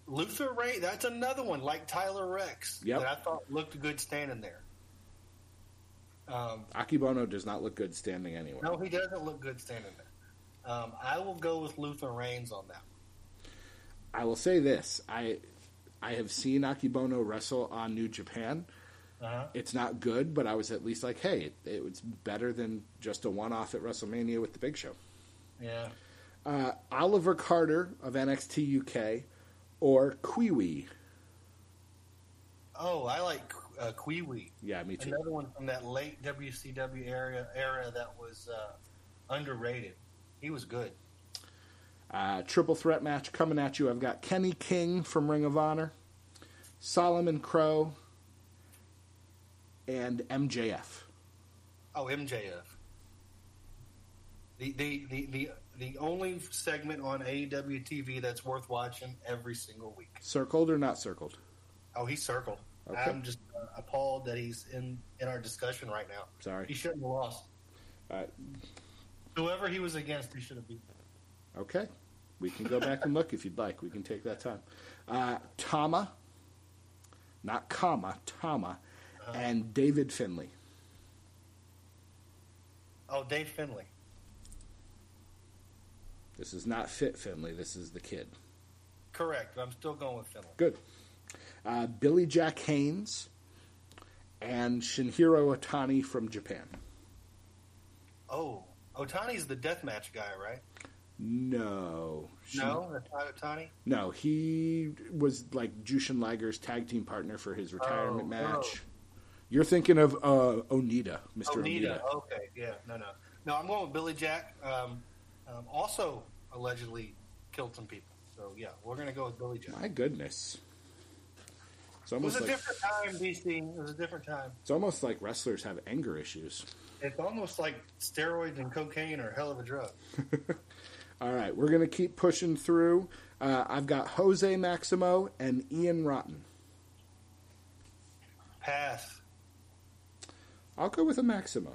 Luther Ray, that's another one like Tyler Reks Yep. that I thought looked good standing there. Um, Akebono does not look good standing anywhere. no, he doesn't look good standing there. Um, I will go with Luther Reigns on that. I will say this: I I have seen Akebono wrestle on New Japan. Uh-huh. It's not good, but I was at least like, hey, it, it was better than just a one-off at WrestleMania with the Big Show. Yeah. Uh, Oliver Carter of NXT UK or Kwee Wee. Oh, I like uh, Kwee Wee. Yeah, me too. Another one from that late WCW era era that was uh, underrated. He was good. Uh, triple threat match coming at you. I've got Kenny King from Ring of Honor, Solomon Crowe, and MJF. Oh, MJF. The the the the, the only segment on AEW TV that's worth watching every single week. Circled or not circled? Oh, he's circled. Okay. I'm just uh, appalled that he's in in our discussion right now. Sorry. He shouldn't have lost. Uh, Whoever he was against, he should have beaten. okay. We can go back and look if you'd like. We can take that time. Uh, Tama, not comma, Tama, and David Finlay. Oh, Dave Finlay. This is not Fit Finlay. This is the kid. Correct. But I'm still going with Finlay. Good. Uh, Billy Jack Haynes and Shinjiro Otani from Japan. Oh, Otani's the deathmatch guy, right? No. She- No, that's not Otani. No, he was like Jushin Liger's tag team partner for his retirement Oh, match. You're thinking of uh, Onita, Mr. Onita. Onita. Okay, yeah, no, no, no. I'm going with Billy Jack. Um, um, also allegedly killed some people. So yeah, we're gonna go with Billy Jack. My goodness. It's It was a like different time, DC. It was a different time. it's almost like wrestlers have anger issues. It's almost like steroids and cocaine are a hell of a drug. All right, we're gonna keep pushing through. Uh, I've got Jose Maximo and Ian Rotten. Pass. I'll go with a Maxima.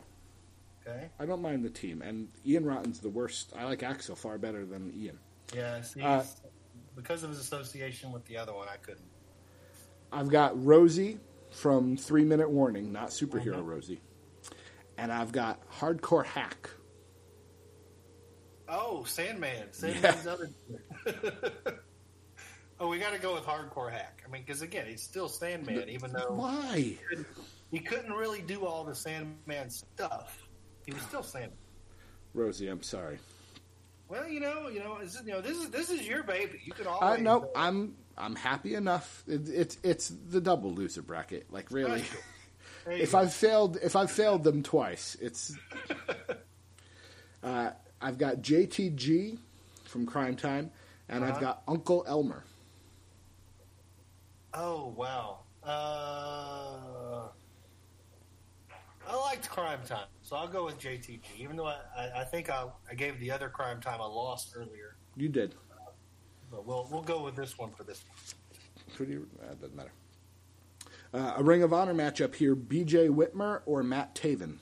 Okay. I don't mind the team, and Ian Rotten's the worst. I like Axl far better than Ian. Yeah. See, Uh, because of his association with the other one, I couldn't. I've got Rosey from Three Minute Warning, not superhero Mhm. Rosey, and I've got Hardcore Hak. Oh, Sandman. Sandman's other. oh, we got to go with Hardcore Hak. I mean, because again, he's still Sandman, even though Why? He couldn't really do all the Sandman stuff. He was still Sandman. Rosey, I'm sorry. Well, you know, you know, this is, you know, this is this is your baby. You can Uh, always. no, I'm I'm happy enough. It, it's it's the double loser bracket. Like really, if go. I've failed if I've failed them twice, it's. uh, I've got JTG from Cryme Tyme, and I've Uh-huh. got Uncle Elmer. Oh wow. Uh, I liked Cryme Tyme, so I'll go with JTG. Even though I, I, I think I, I gave the other Cryme Tyme a loss earlier, You did but we'll we'll go with this one for this one. pretty. Uh, doesn't matter. Uh, a Ring of Honor matchup here: B.J. Whitmer or Matt Taven.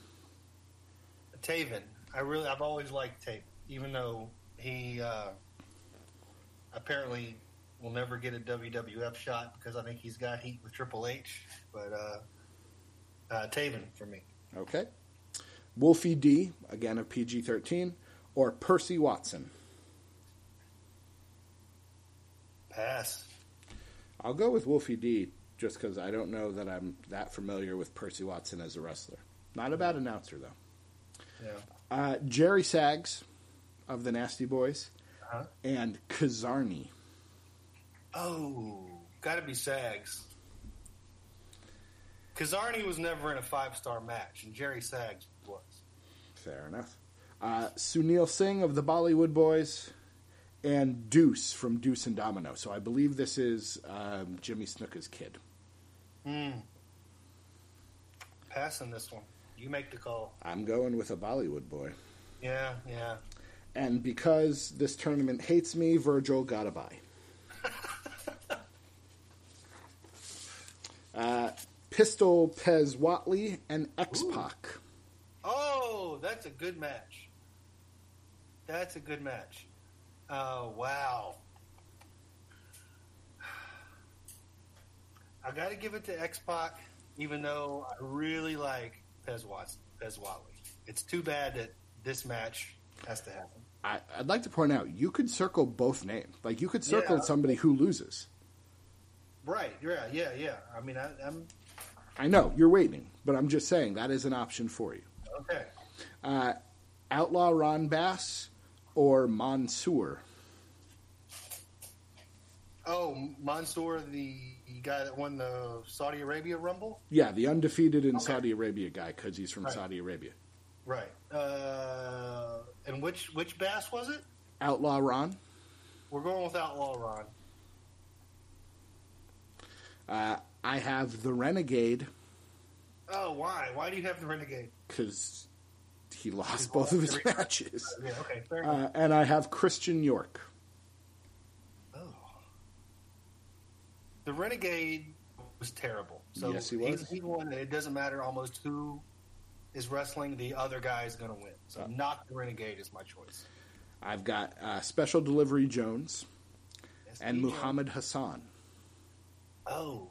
Taven, I really I've always liked Taven, even though he uh, apparently will never get a WWF shot because I think he's got heat with Triple H. But uh, uh, Taven for me. Okay. Wolfie D, again of PG 13, or Percy Watson. Pass. I'll go with Wolfie D just because I don't know that I'm that familiar with Percy Watson as a wrestler. Not a bad announcer, though. Yeah. Uh, Jerry Sags of the Nasty Boys Uh-huh. and Kazarian. Oh, got to be Sags. Kazarian was never in a five star match, and Jerry Sags was. Fair enough. Uh, Sunil Singh of the Bollywood Boys and Deuce from Deuce and Domino. So I believe this is um, Jimmy Snuka's kid. Hmm. Passing this one. You make the call. I'm going with a Bollywood boy. Yeah, yeah. And because this tournament hates me, Virgil got a bye. uh, Pistol Pez Whatley and X Pac. Oh, that's a good match. That's a good match. Oh, wow. I got to give it to X Pac, even though I really like Pez Watson, Pez Whatley. It's too bad that this match has to happen. I, I'd like to point out you could circle both names. Like you could circle Yeah. somebody who loses. Right? Yeah, yeah, yeah. I mean, I, I'm I know you're waiting, but I'm just saying that is an option for you. okay. Uh, Outlaw Ron Bass or Mansoor. Oh, Mansoor, the guy that won the Saudi Arabia Rumble. Yeah, the undefeated in Okay. Saudi Arabia guy because he's from Right. Saudi Arabia. Right. Uh, and which which bass was it? Outlaw Ron. We're going with Outlaw Ron. Uh, I have the Renegade Oh, why? Why do you have the Renegade? because he lost both of his matches. Yeah, okay, fair. Uh, and I have Christian York. oh. The Renegade was terrible. So Yes, he was. He's, he won, it doesn't matter almost who is wrestling, the other guy is going to win. So Uh. not the Renegade is my choice. I've got uh, Special Delivery Jones and Muhammad Hassan. Oh.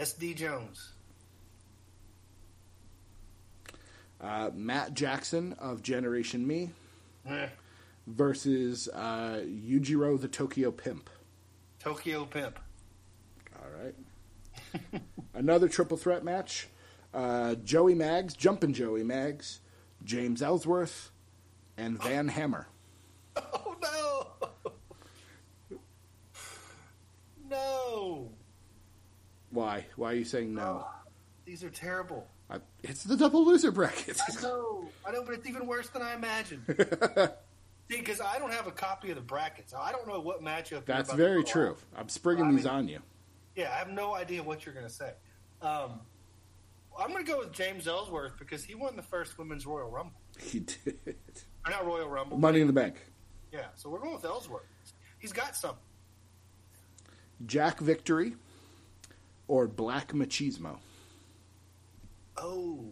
SD Jones. Uh, Matt Jackson of Generation Me Eh. versus uh, Yujiro the Tokyo Pimp. Tokyo Pimp. All right. Another triple threat match. Uh, Joey Maggs, Jumpin' Joey Maggs, James Ellsworth, and Van Hammer. Oh no! No! Why? Why are you saying no? These are terrible. I, it's the double loser bracket. I know, I know, but it's even worse than I imagined. See, because I don't have a copy of the brackets, I don't know what matchup. That's very true. off. I'm springing I these mean- on you. Yeah, I have no idea what you're going to say. Um, I'm going to go with James Ellsworth because he won the first Women's Royal Rumble. He did. Or not Royal Rumble. Money in the Bank. Yeah, so we're going with Ellsworth. He's got something. Jack Victory or Black Machismo. Oh.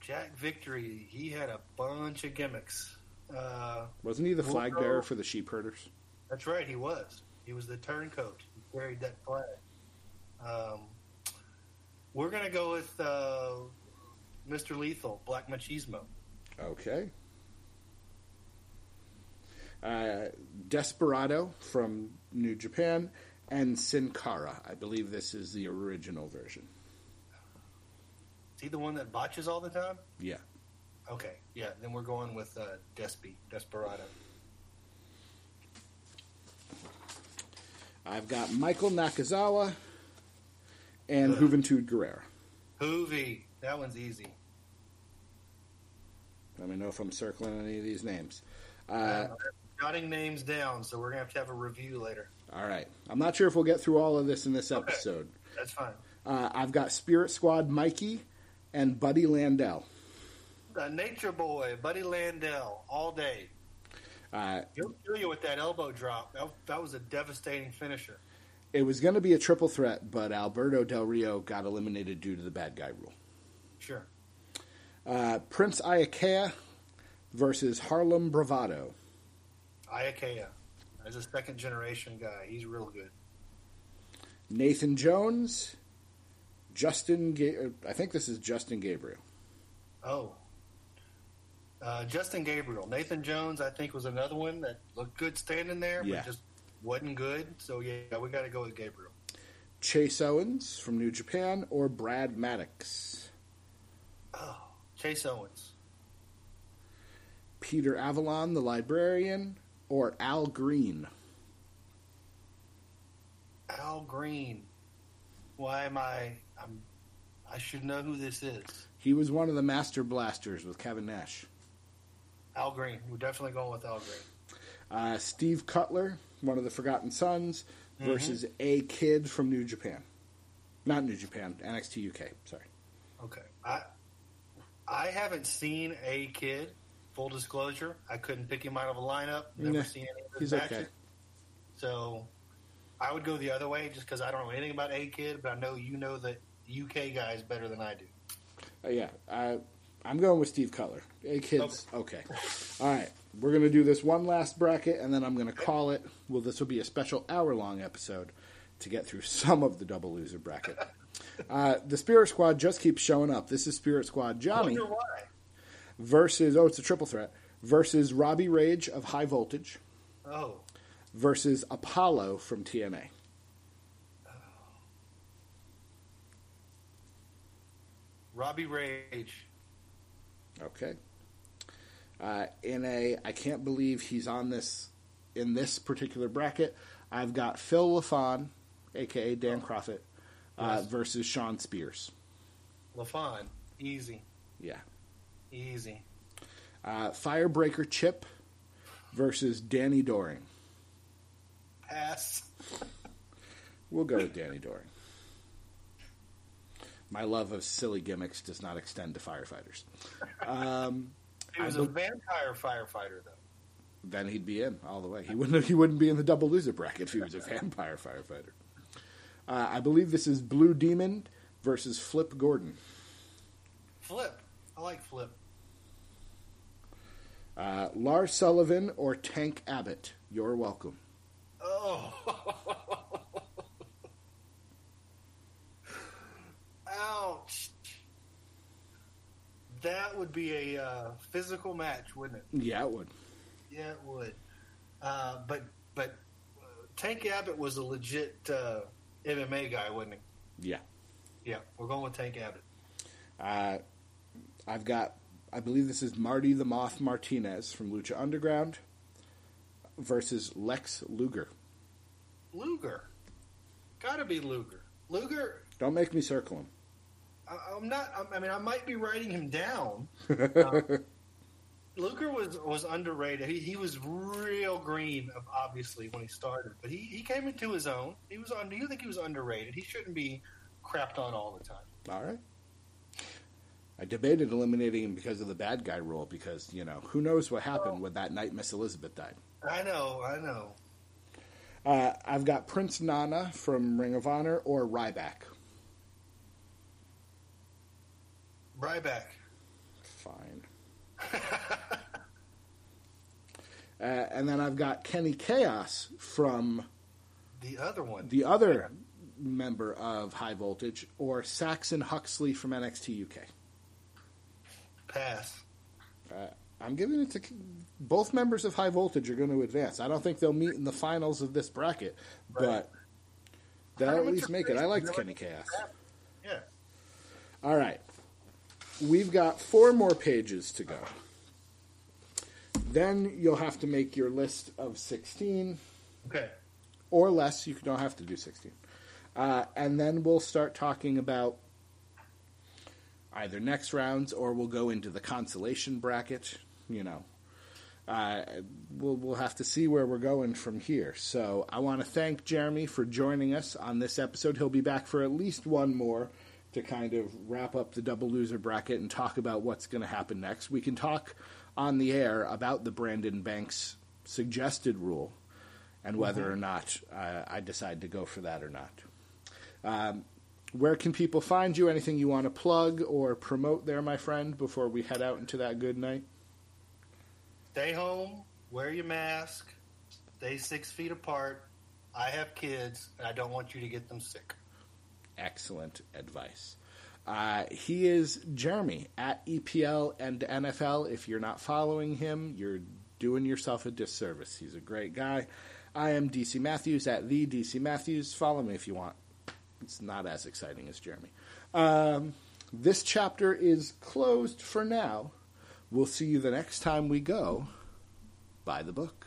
Jack Victory, he had a bunch of gimmicks. Uh, Wasn't he the We'll flag go- bearer for the sheep herders? that's right, he was. He was the turncoat. He carried that flag. Um, we're going to go with uh, Mr. Lethal, Black Machismo. Okay. Uh, Desperado from New Japan and Sin Cara. I believe this is the original version. Is he the one that botches all the time? Yeah. Okay, yeah, then we're going with uh, Despy, Desperado. I've got Michael Nakazawa and Juventud Guerrera. Juvi, that one's easy. Let me know if I'm circling any of these names. Uh, I'm jotting names down, so we're going to have to have a review later. All right. I'm not sure if we'll get through all of this in this episode. That's fine. Uh, I've got Spirit Squad Mikey and Buddy Landell. Uh, Nature Boy, Buddy Landell, all day. Uh, He'll kill you with that elbow drop. That, that was a devastating finisher. it was going to be a triple threat, but Alberto Del Rio got eliminated due to the bad guy rule. Sure. Uh, Prince Iakea versus Harlem Bravado. Iakea. As a second generation guy, he's real good. Nathan Jones, Justin. Ga- I think this is Justin Gabriel. Oh. Uh, Justin Gabriel. Nathan Jones, I think, was another one that looked good standing there, Yeah. but just wasn't good. So, yeah, we got to go with Gabriel. Chase Owens from New Japan or Brad Maddox. Oh, Chase Owens. Peter Avalon, the librarian, or Al Green. Al Green. Why am I? I'm. I should know who this is. He was one of the Master Blasters with Kevin Nash. Al Green. We're definitely going with Al Green. Uh, Steve Cutler, one of the Forgotten Sons, versus A Kid from New Japan. Not New Japan, NXT UK. Sorry. Okay. I I haven't seen a kid. Full disclosure, I couldn't pick him out of a lineup. Never Nah, seen any of his he's matches. okay. So I would go the other way, just because I don't know anything about a kid, but I know you know the UK guys better than I do. Uh, yeah, I, I'm going with Steve Cutler. A Kid's okay. All right, we're gonna do this one last bracket, and then I'm gonna call it. Well, this will be a special hour-long episode to get through some of the double loser bracket. Uh, the Spirit Squad just keeps showing up. This is Spirit Squad Johnny Wonder why? Versus oh, it's a triple threat versus Robbie Rage of High Voltage Oh, versus Apollo from TNA. Robbie Rage. Okay. Uh, in a, I can't believe he's on this in this particular bracket. I've got Phil LaFon, aka Dan Kroffat, uh, Yes. versus Sean Spears. LaFon. Easy. Yeah. Easy. Uh, Firebreaker Chip versus Danny Doring. Pass. We'll go with Danny Doring. My love of silly gimmicks does not extend to firefighters. Um, He was a vampire firefighter, though. then he'd be in all the way. He wouldn't. He wouldn't be in the double loser bracket if he was a vampire firefighter. Uh, I believe this is Blue Demon versus Flip Gordon. Flip. I like Flip. Uh, Lars Sullivan or Tank Abbott. You're welcome. Oh. Ouch. That would be a uh, physical match, wouldn't it? Yeah, it would. Yeah, it would. Uh, but but uh, Tank Abbott was a legit uh, MMA guy, wasn't he? Yeah. Yeah, we're going with Tank Abbott. I've got I believe this is Marty the Moth Martinez from Lucha Underground versus Lex Luger. Luger. Gotta be Luger. Luger, Don't make me circle him. I, I'm not, I, I mean, I might be writing him down. Uh, Luger was, was underrated. He, he was real green, obviously, when he started, but he, he came into his own. He was on. Do you think he was underrated? He shouldn't be crapped on all the time. All right. I debated eliminating him because of the bad guy rule because, you know, who knows what happened when that night Miss Elizabeth died. I know, I know. Uh, I've got Prince Nana from Ring of Honor or Ryback. Ryback. Fine. uh, and then I've got Kenny Chaos from The other one. the other member of High Voltage or Saxon Huxley from NXT UK. Pass. Uh, I'm giving it to both members of High Voltage are going to advance. I don't think they'll meet in the finals of this bracket, but Right. they'll at least make it. I liked really- Kenny Chaos. Yeah. All right. We've got four more pages to go. Then you'll have to make your list of 16 Okay. or less. You don't have to do 16. Uh, and then we'll start talking about either next rounds or we'll go into the consolation bracket. You know, uh, we'll, we'll have to see where we're going from here. So I want to thank Jeremy for joining us on this episode. He'll be back for at least one more to kind of wrap up the double loser bracket and talk about what's going to happen next. We can talk on the air about the Brandon Banks suggested rule and whether or not uh, I decide to go for that or not. Um, where can people find you? Anything you want to plug or promote there, my friend, before we head out into that good night? Stay home. Wear your mask. Stay six feet apart. I have kids, and I don't want you to get them sick. Excellent advice. Uh, he is Jeremy at EPL and NFL. If you're not following him, you're doing yourself a disservice. He's a great guy. I am DC Matthews at the DC Matthews. Follow me if you want. It's not as exciting as Jeremy. Um, this chapter is closed for now. We'll see you the next time we go by the book.